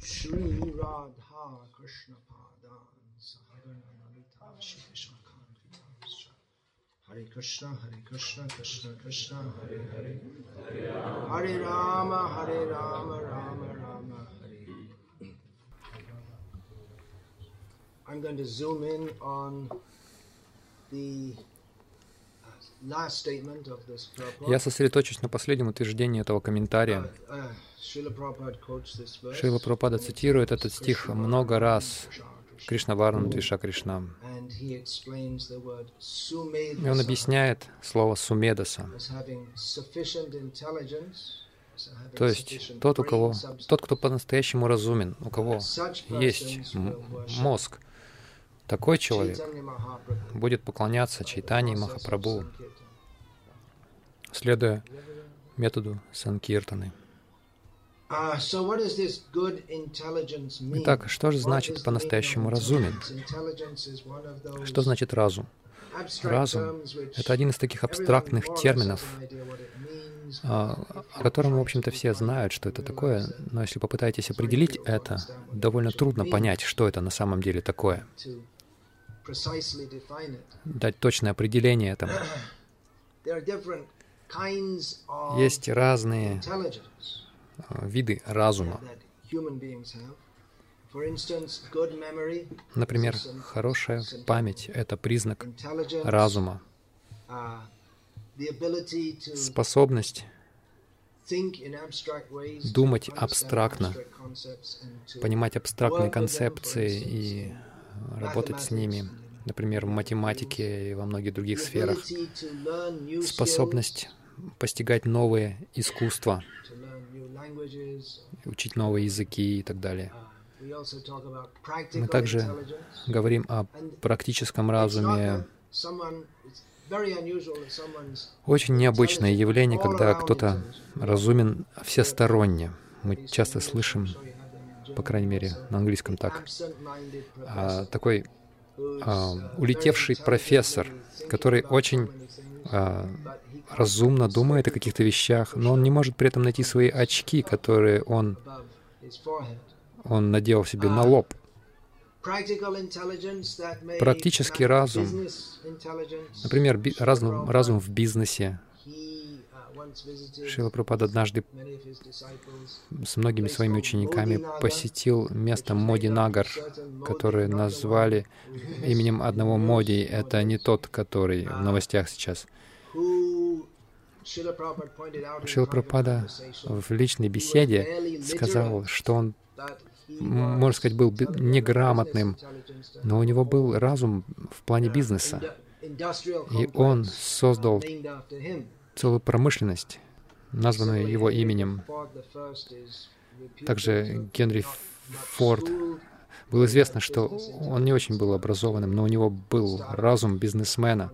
Shri Radha Krishna Padan Sahagana Lalita Shri Krishna Hare Krishna Hare Krishna Krishna Krishna Hare Hare Hare Rama Hare Rama Rama Rama Hare I'm going to zoom in on the uh, last statement of this purport. Я сосредоточусь на последнем утверждении этого комментария. Uh, Srila Шрила Прабхупада цитирует этот стих много раз. Кришна Варнам Двиша Кришнам. И он объясняет слово сумедаса. То есть тот, у кого, тот, кто по-настоящему разумен, у кого есть мозг, такой человек будет поклоняться Чайтани Махапрабху, следуя методу Санкиртаны. Итак, что же значит по-настоящему разумен? Что значит разум? Разум это один из таких абстрактных терминов, а, о котором, в общем-то, все знают, что это такое, но если попытаетесь определить это, довольно трудно понять, что это на самом деле такое, дать точное определение этому. Есть разные виды разума. Например, хорошая память — это признак разума. Способность думать абстрактно, понимать абстрактные концепции и работать с ними, например, в математике и во многих других сферах. Способность постигать новые искусства, учить новые языки и так далее. Uh, Мы также говорим о практическом разуме. Очень необычное явление, когда кто-то разумен всесторонне. Мы часто слышим, по крайней мере, на английском так, а, такой а, uh, улетевший профессор, который очень а, разумно думает о каких-то вещах, но он не может при этом найти свои очки, которые он, он надел себе на лоб. That may Практический разум. Например, би- разум, разум в бизнесе. Шила Прабхупада однажды с многими своими учениками посетил место Моди Нагар, которое назвали именем одного Моди. Это не тот, который в новостях сейчас. Шила Прабхупада в личной беседе сказал, что он, можно сказать, был неграмотным, но у него был разум в плане бизнеса. И он создал. Целую промышленность, названную его именем. Также Генри Форд было известно, что он не очень был образованным, но у него был разум бизнесмена,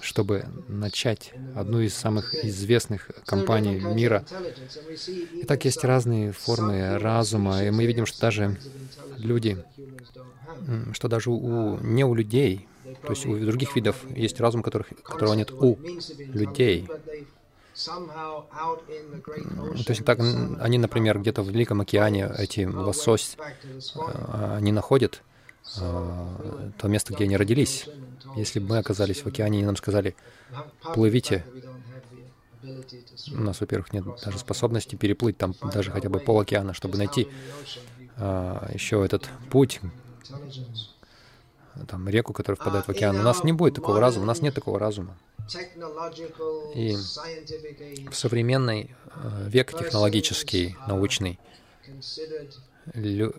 чтобы начать одну из самых известных компаний мира. Итак, есть разные формы разума, и мы видим, что даже люди, что даже у, не у людей, то есть у других видов есть разум, которых, которого нет у людей. То есть так, они, например, где-то в Великом океане, эти лосось, э, они находят э, то место, где они родились. Если бы мы оказались в океане и нам сказали, плывите, у нас, во-первых, нет даже способности переплыть там даже хотя бы пол океана, чтобы найти а, еще этот путь, там, реку, которая впадает в океан. У нас не будет такого разума, у нас нет такого разума. И в современный э, век технологический, научный, лю-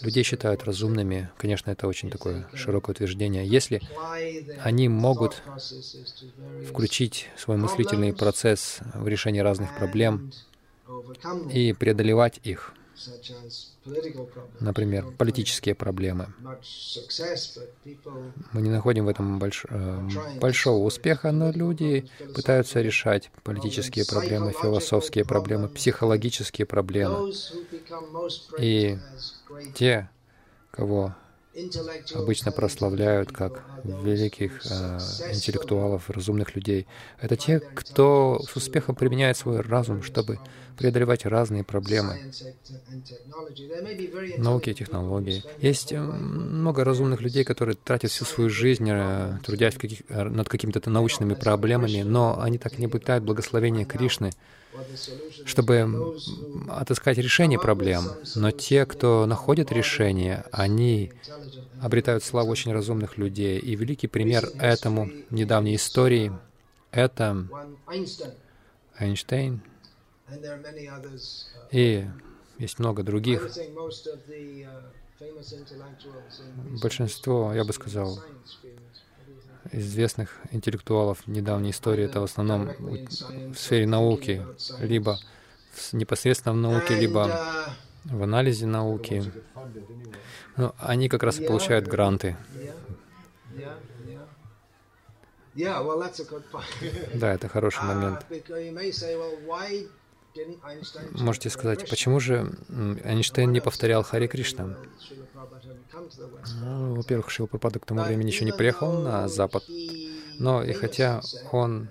людей считают разумными. Конечно, это очень такое широкое утверждение. Если они могут включить свой мыслительный процесс в решение разных проблем и преодолевать их, например, политические проблемы. Мы не находим в этом больш- э, большого успеха, но люди пытаются решать политические проблемы, философские проблемы, психологические проблемы. И те, кого обычно прославляют как великих э, интеллектуалов, разумных людей. Это те, кто с успехом применяет свой разум, чтобы преодолевать разные проблемы, науки и технологии. Есть э, много разумных людей, которые тратят всю свою жизнь, э, трудясь каких, над какими-то научными проблемами, но они так не обретают благословения Кришны, чтобы отыскать решение проблем. Но те, кто находит решение, они обретают славу очень разумных людей. И великий пример этому недавней истории — это Эйнштейн. И есть много других. Большинство, я бы сказал, известных интеллектуалов недавней истории, это в основном в сфере науки, либо непосредственно в науке, либо в анализе науки. Ну, они как раз и получают гранты. Да, это хороший момент. Можете сказать, почему же Эйнштейн не повторял Хари Кришна? Ну, во-первых, Шил Пропада к тому времени еще не приехал на Запад, но и хотя он,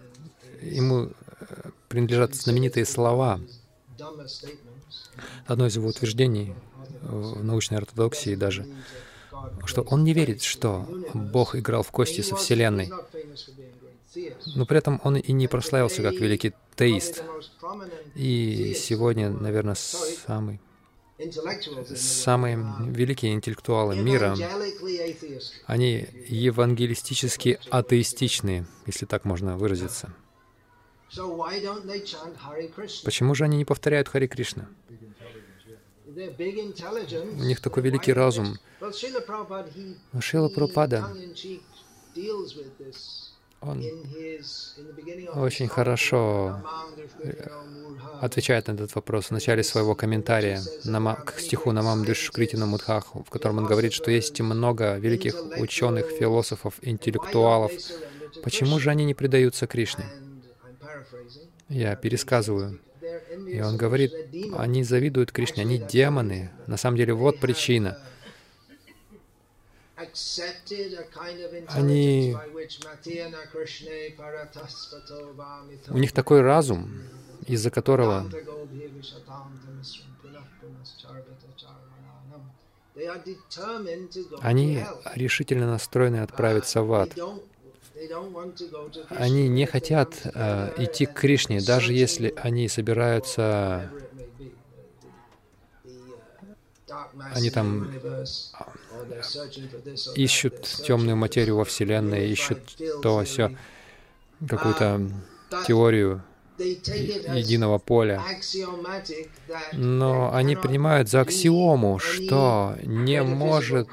ему э, принадлежат знаменитые слова, одно из его утверждений в научной ортодоксии даже, что он не верит, что Бог играл в кости со Вселенной. Но при этом он и не прославился как великий теист. И сегодня, наверное, самый самые великие интеллектуалы мира, они евангелистически атеистичные, если так можно выразиться. Почему же они не повторяют Хари Кришна? У них такой великий разум. Шила Прабхупада, он очень хорошо отвечает на этот вопрос в начале своего комментария к стиху Намам Критина Мудхах, в котором он говорит, что есть много великих ученых, философов, интеллектуалов. Почему же они не предаются Кришне? Я пересказываю. И он говорит, они завидуют Кришне, они демоны. На самом деле, вот причина. Они... У них такой разум, из-за которого они решительно настроены отправиться в ад. Они не хотят э, идти к Кришне, даже если они собираются... Они там ищут темную материю во Вселенной, ищут то, все, какую-то теорию единого поля. Но они принимают за аксиому, что не может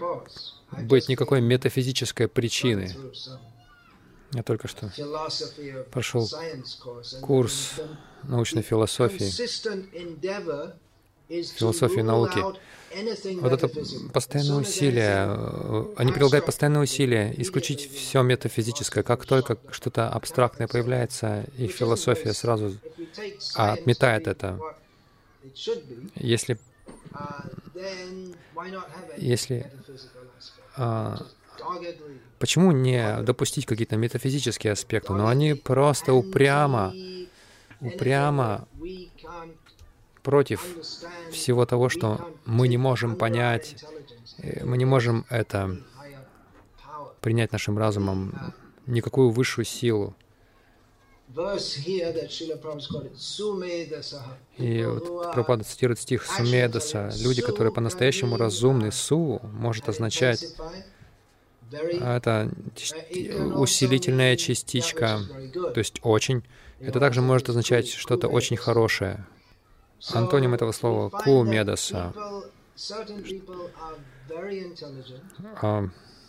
быть никакой метафизической причины. Я только что прошел курс научной философии, философии науки. Вот это постоянное усилие, э, они прилагают постоянное усилие исключить все метафизическое. Как только что-то абстрактное появляется, их философия сразу отметает это. Если, если а, Почему не допустить какие-то метафизические аспекты? Но они просто упрямо, упрямо против всего того, что мы не можем понять, э, мы не можем это принять нашим разумом, никакую высшую силу. И вот Прабхупада цитирует стих Сумедаса. Люди, которые по-настоящему разумны, Су может означать это усилительная частичка, то есть очень. Это также может означать что-то очень хорошее. Антоним этого слова — кумедаса. А,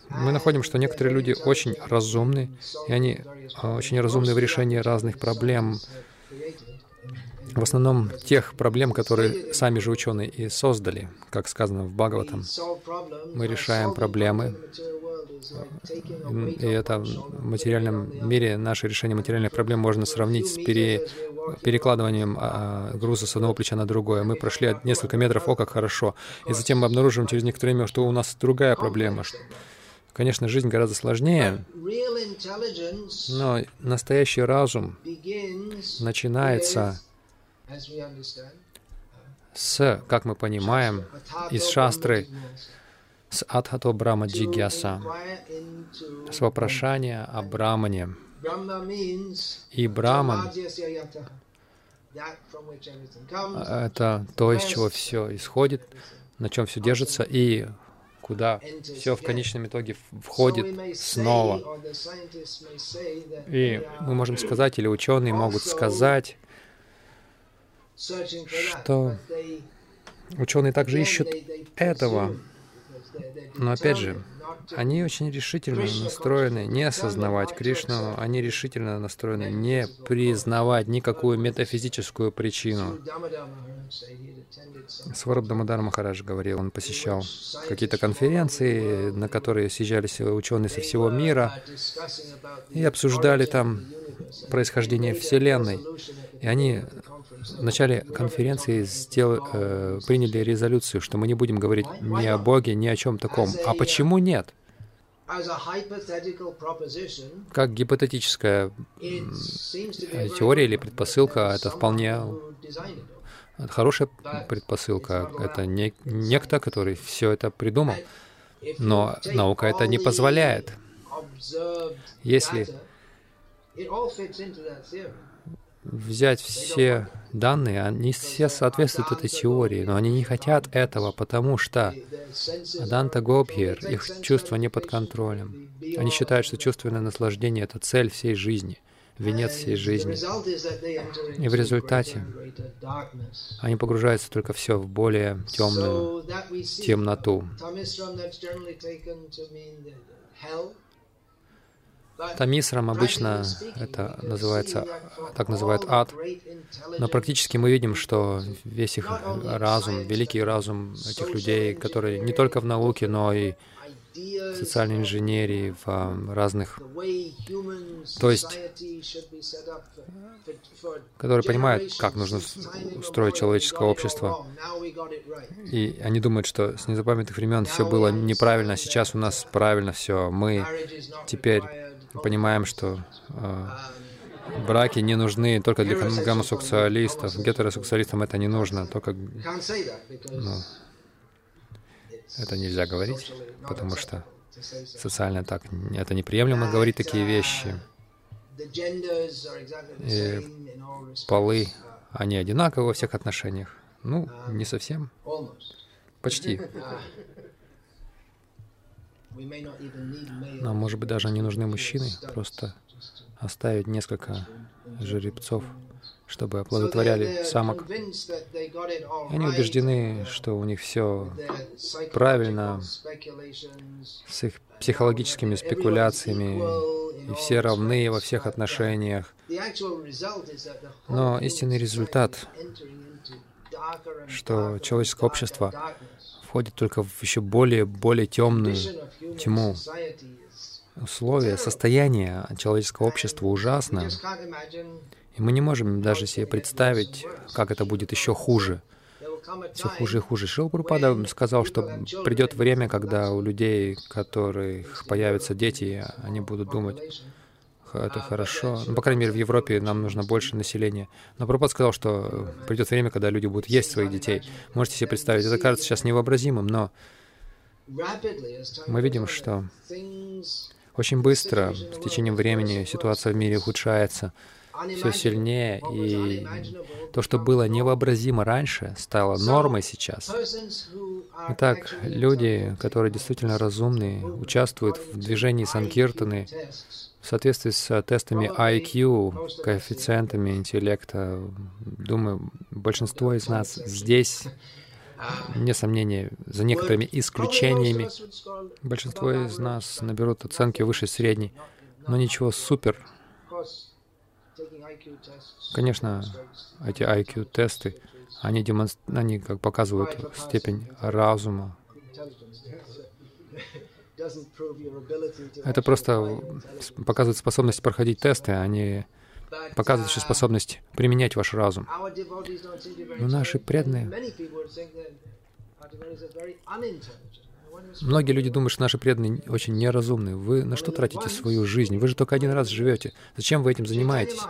мы находим, что некоторые люди очень разумны, и они а, очень разумны в решении разных проблем. в основном тех проблем, которые сами же ученые и создали, как сказано в Бхагаватам. Мы решаем проблемы, и это в материальном мире, наше решение материальных проблем можно сравнить с пере, перекладыванием а, груза с одного плеча на другое. Мы прошли несколько метров, о, как хорошо. И затем мы обнаруживаем через некоторое время, что у нас другая проблема. Конечно, жизнь гораздо сложнее, но настоящий разум начинается с, как мы понимаем, из шастры, с Адхато Брама Джигьяса, с вопрошания о Брамане. И Браман — это то, из чего все исходит, на чем все держится, и куда все в конечном итоге входит снова. И мы можем сказать, или ученые могут сказать, что ученые также ищут этого. Но опять же, они очень решительно настроены не осознавать Кришну, они решительно настроены не признавать никакую метафизическую причину. Свараб Дамадар Махарадж говорил, он посещал какие-то конференции, на которые съезжались ученые со всего мира и обсуждали там происхождение Вселенной. И они в начале конференции сдел, э, приняли резолюцию, что мы не будем говорить ни о Боге, ни о чем таком. А почему нет? Как гипотетическая теория или предпосылка, это вполне хорошая предпосылка. Это не некто, который все это придумал. Но наука это не позволяет. Если взять все данные, они все соответствуют этой теории, но они не хотят этого, потому что Аданта Гобхир, их чувства не под контролем. Они считают, что чувственное наслаждение — это цель всей жизни, венец всей жизни. И в результате они погружаются только все в более темную темноту. Тамисрам обычно это называется, так называют ад, но практически мы видим, что весь их разум, великий разум этих людей, которые не только в науке, но и в социальной инженерии, в разных, то есть, которые понимают, как нужно устроить человеческое общество. И они думают, что с незапамятных времен все было неправильно, а сейчас у нас правильно все. Мы теперь понимаем, что э, браки не нужны только для гомосексуалистов, гетеросексуалистам это не нужно, только ну, это нельзя говорить, потому что социально так это неприемлемо говорить такие вещи. И полы, они одинаковы во всех отношениях. Ну, не совсем. Почти. Нам, может быть, даже не нужны мужчины, просто оставить несколько жеребцов, чтобы оплодотворяли самок. И они убеждены, что у них все правильно с их психологическими спекуляциями, и все равны во всех отношениях. Но истинный результат, что человеческое общество входит только в еще более, более темную тьму. Условия, состояние человеческого общества ужасно. И мы не можем даже себе представить, как это будет еще хуже. Все хуже и хуже. Шил Прупада сказал, что придет время, когда у людей, которых появятся дети, они будут думать, это хорошо. Ну, по крайней мере, в Европе нам нужно больше населения. Но Прабхупад сказал, что придет время, когда люди будут есть своих детей. Можете себе представить, это кажется сейчас невообразимым, но мы видим, что очень быстро, с течением времени, ситуация в мире ухудшается все сильнее, и то, что было невообразимо раньше, стало нормой сейчас. Итак, люди, которые действительно разумные, участвуют в движении Санкиртаны, в соответствии с тестами IQ, коэффициентами интеллекта, думаю, большинство из нас здесь, не сомнения, за некоторыми исключениями, большинство из нас наберут оценки выше средней, но ничего супер. Конечно, эти IQ-тесты, они, демонстр... они как показывают степень разума. Это просто показывает способность проходить тесты, они показывают еще способность применять ваш разум. Но наши преданные Многие люди думают, что наши преданные очень неразумные. Вы на что тратите свою жизнь? Вы же только один раз живете. Зачем вы этим занимаетесь?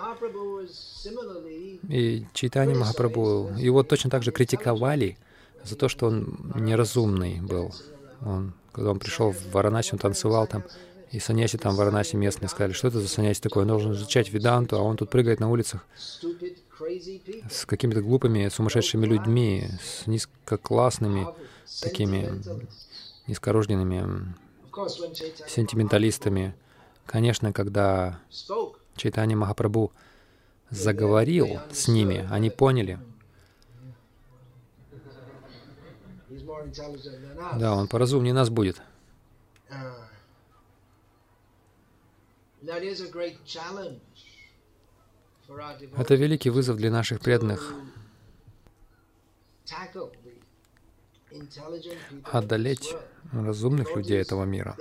И Чайтани Махапрабху, его точно так же критиковали за то, что он неразумный был. Он, когда он пришел в Варанаси, он танцевал там, и саньяси там в Варанаси местные сказали, что это за саньяси он должен изучать веданту, а он тут прыгает на улицах с какими-то глупыми, сумасшедшими людьми, с низкоклассными такими низкорожденными сентименталистами. Конечно, когда Чайтани Махапрабху заговорил с ними, они поняли. Да, он поразумнее нас будет. Это великий вызов для наших преданных одолеть разумных людей этого мира.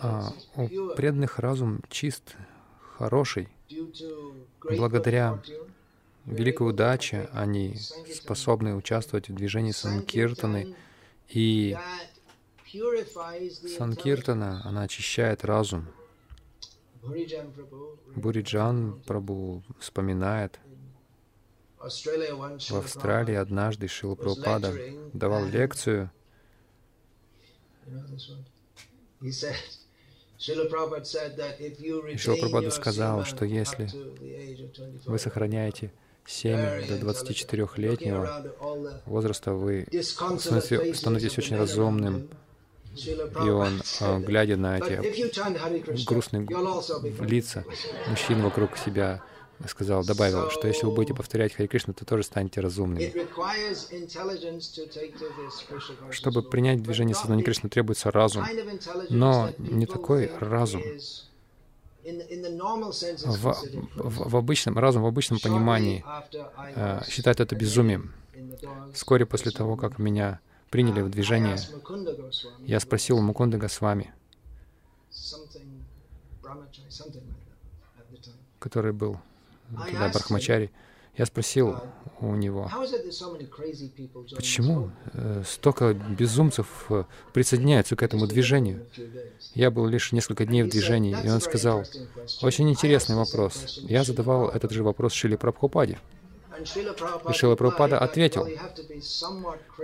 А у преданных разум чист, хороший. Благодаря великой удаче они способны участвовать в движении Санкиртаны, и Санкиртана, она очищает разум. Буриджан Прабу вспоминает, в Австралии однажды Шила Прабхупада давал лекцию. И Шила Прабхупада сказал, что если вы сохраняете семя до 24-летнего возраста, вы становитесь очень разумным, и он, а, глядя на эти грустные лица мужчин вокруг себя, сказал, добавил, что если вы будете повторять Хари Кришну, то тоже станете разумными. Чтобы принять движение сознания Кришны, требуется разум, но не такой разум. В, в, в обычном, разум в обычном понимании э, считает это безумием. Вскоре после того, как меня приняли в движение, я спросил Мукунда Госвами, который был тогда Брахмачари, я спросил у него, почему э, столько безумцев э, присоединяются к этому движению? Я был лишь несколько дней в движении, и он сказал, очень интересный вопрос. Я задавал этот же вопрос Шили Прабхупаде. И Шила Прабхупада ответил,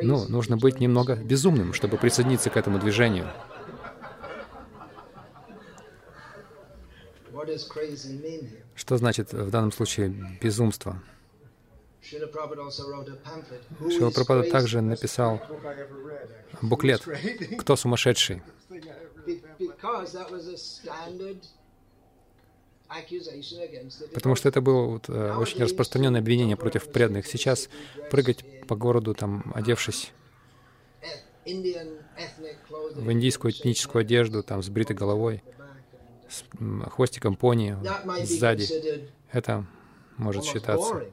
ну, нужно быть немного безумным, чтобы присоединиться к этому движению. Что значит в данном случае безумство? Шила Прабхупада также написал буклет «Кто сумасшедший?». Потому что это было вот, э, очень распространенное обвинение против преданных. Сейчас прыгать по городу, там, одевшись в индийскую этническую одежду, там, с бритой головой, с хвостиком пони сзади, это может считаться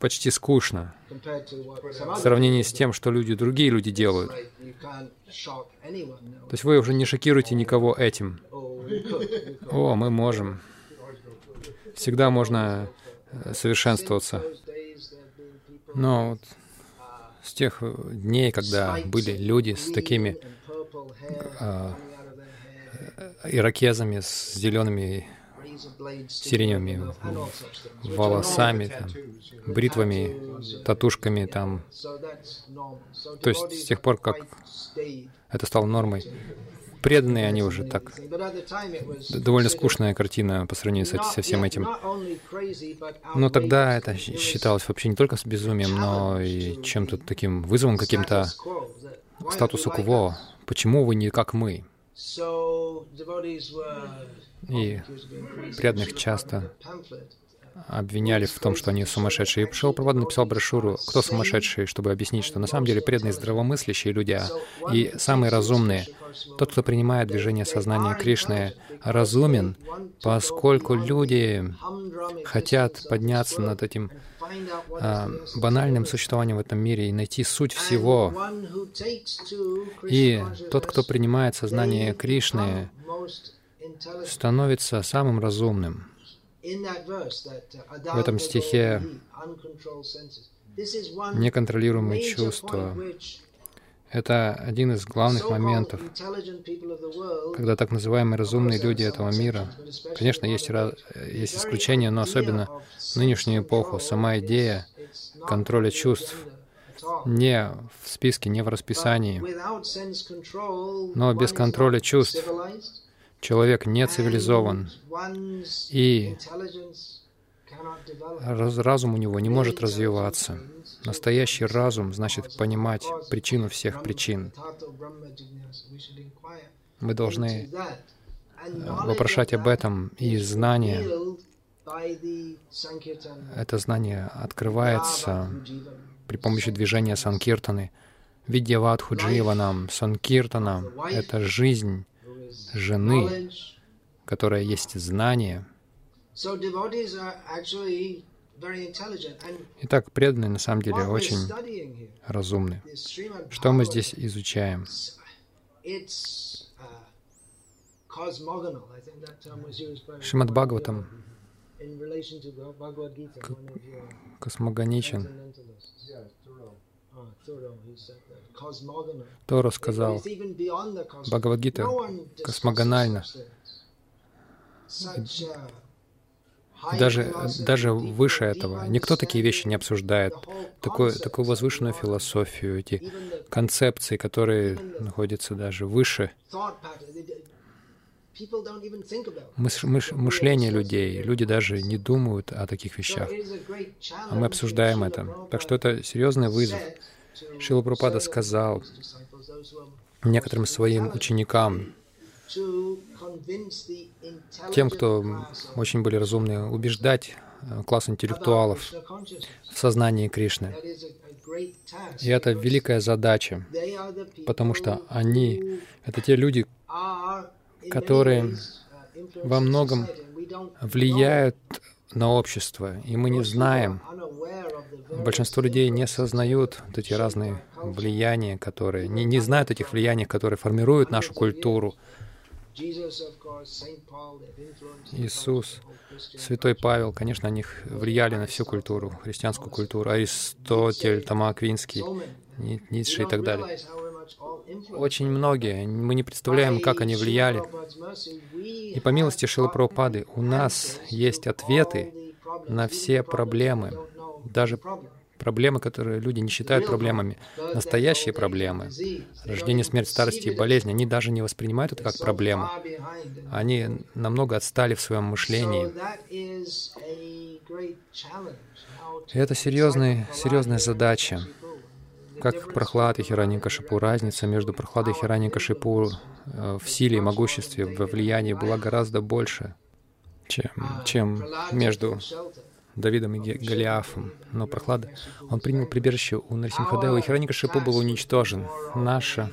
почти скучно в сравнении с тем, что люди, другие люди делают. То есть вы уже не шокируете никого этим. О, мы можем. Всегда можно э, совершенствоваться. Но вот с тех дней, когда были люди с такими э, ирокезами, с зелеными сиреневыми волосами, там, бритвами, татушками, там. То есть с тех пор, как это стало нормой, преданные они уже так. Довольно скучная картина по сравнению со, всем этим. Но тогда это считалось вообще не только с безумием, но и чем-то таким вызовом каким-то статусу кво. Почему вы не как мы? И преданных часто обвиняли в том, что они сумасшедшие. И Шилапрапада написал брошюру «Кто сумасшедший?», чтобы объяснить, что на самом деле преданные здравомыслящие люди а и самые разумные, тот, кто принимает движение сознания Кришны, разумен, поскольку люди хотят подняться над этим а, банальным существованием в этом мире и найти суть всего. И тот, кто принимает сознание Кришны, становится самым разумным. В этом стихе неконтролируемые чувства — это один из главных моментов, когда так называемые разумные люди этого мира, конечно, есть, есть исключения, но особенно в нынешнюю эпоху, сама идея контроля чувств не в списке, не в расписании, но без контроля чувств человек не цивилизован, и разум у него не может развиваться. Настоящий разум значит понимать причину всех причин. Мы должны э, вопрошать об этом, и знание, это знание открывается при помощи движения санкиртаны. Видьявадху дживанам, санкиртанам — это жизнь, жены, которая есть знание. Итак, преданные на самом деле очень разумны. Что мы здесь изучаем? Шримад Бхагаватам космогоничен. Торо сказал, Бхагавадгита космогональна. Даже, даже выше этого. Никто такие вещи не обсуждает. Такую, такую возвышенную философию, эти концепции, которые находятся даже выше мыш, мыш, мышление людей. Люди даже не думают о таких вещах. А мы обсуждаем это. Так что это серьезный вызов. Шила Прупада сказал некоторым своим ученикам, тем, кто очень были разумные, убеждать э, класс интеллектуалов в сознании Кришны. И это великая задача, потому что они — это те люди, которые во многом влияют на общество, и мы не знаем, большинство людей не осознают вот эти разные влияния, которые, не, не знают этих влияний, которые формируют нашу культуру. Иисус, Святой Павел, конечно, они влияли на всю культуру, христианскую культуру, Аристотель, Тома Аквинский, Ницше и так далее. Очень многие, мы не представляем, как они влияли. И по милости Шилапрабхупады у нас есть ответы на все проблемы, даже проблемы, которые люди не считают проблемами, настоящие проблемы, рождение, смерть, старость и болезнь, они даже не воспринимают это как проблему. Они намного отстали в своем мышлении. Это серьезная, серьезная задача как Прохлад и Хираньякашипу. Разница между Прохладой и Хираньякашипу э, в силе и могуществе, во влиянии была гораздо больше, чем, чем между Давидом и Голиафом. Но Прохлада, он принял прибежище у Нарсимхадева, и Хираньякашипу был уничтожен. Наша,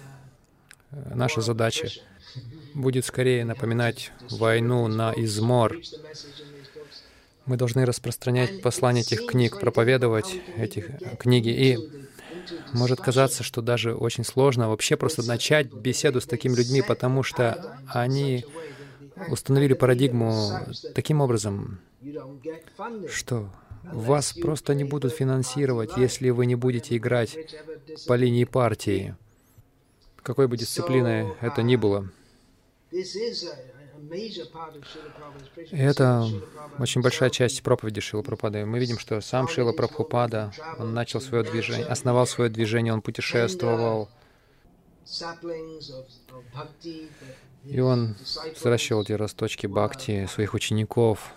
э, наша задача будет скорее напоминать войну на измор. Мы должны распространять послание этих книг, проповедовать эти книги и может казаться, что даже очень сложно вообще просто начать беседу с такими людьми, потому что они установили парадигму таким образом, что вас просто не будут финансировать, если вы не будете играть по линии партии, какой бы дисциплиной это ни было. Это очень большая часть проповеди Шила Прабхупады. Мы видим, что сам Шила Прабхупада, он начал свое движение, основал свое движение, он путешествовал, и он взращивал эти росточки бхакти своих учеников.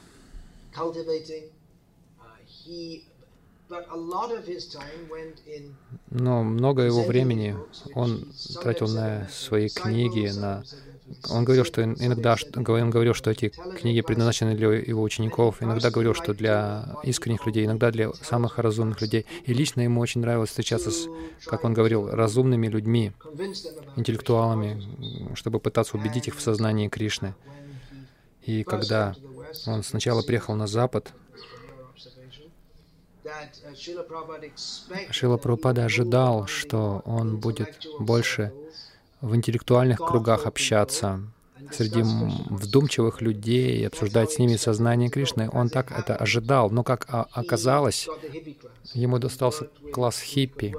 Но много его времени он тратил на свои книги, на Он говорил, что иногда он говорил, что эти книги предназначены для его учеников, иногда говорил, что для искренних людей, иногда для самых разумных людей. И лично ему очень нравилось встречаться с, как он говорил, разумными людьми, интеллектуалами, чтобы пытаться убедить их в сознании Кришны. И когда он сначала приехал на Запад, Шила Прабхупада ожидал, что он будет больше в интеллектуальных кругах общаться, среди вдумчивых людей, обсуждать с ними сознание Кришны. Он так это ожидал, но как оказалось, ему достался класс хиппи,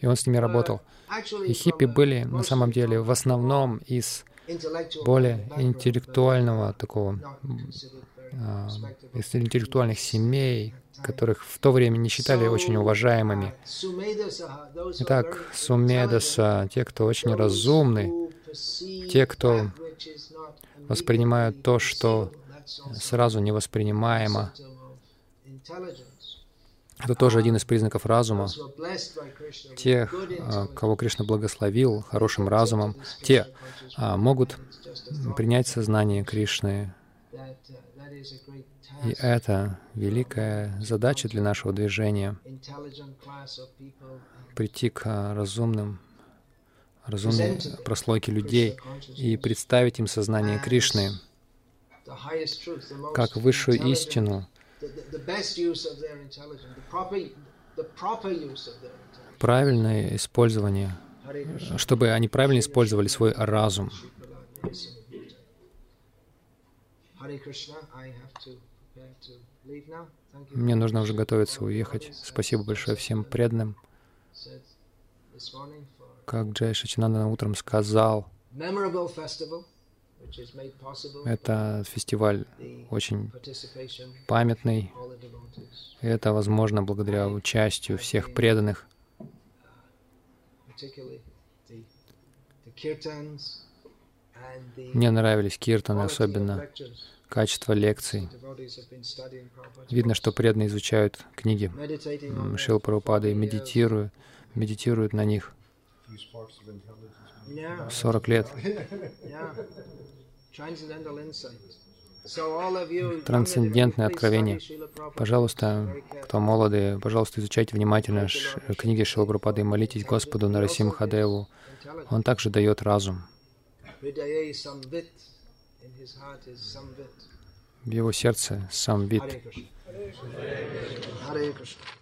и он с ними работал. И хиппи были на самом деле в основном из более интеллектуального такого, из интеллектуальных семей, которых в то время не считали очень уважаемыми. Итак, сумедаса, те, кто очень разумны, те, кто воспринимают то, что сразу невоспринимаемо, это тоже один из признаков разума. Тех, а, кого Кришна благословил хорошим разумом, те а, могут принять сознание Кришны. И это великая задача для нашего движения — прийти к а, разумным, разумной прослойке людей и представить им сознание Кришны как высшую истину, правильное использование, чтобы они правильно использовали свой разум. Мне нужно уже готовиться уехать. Спасибо большое всем преданным. Как Джай Шачинанда утром сказал, это фестиваль очень памятный. И это возможно благодаря участию всех преданных. Мне нравились киртаны, особенно качество лекций. Видно, что преданные изучают книги Шил Прабхупады и медитируют, медитируют на них. 40 лет. Трансцендентное откровение. Пожалуйста, кто молодые, пожалуйста, изучайте внимательно книги Шилапрапады и молитесь Господу Нарасим Хадеву. Он также дает разум. В его сердце сам вид. Hare Krishna.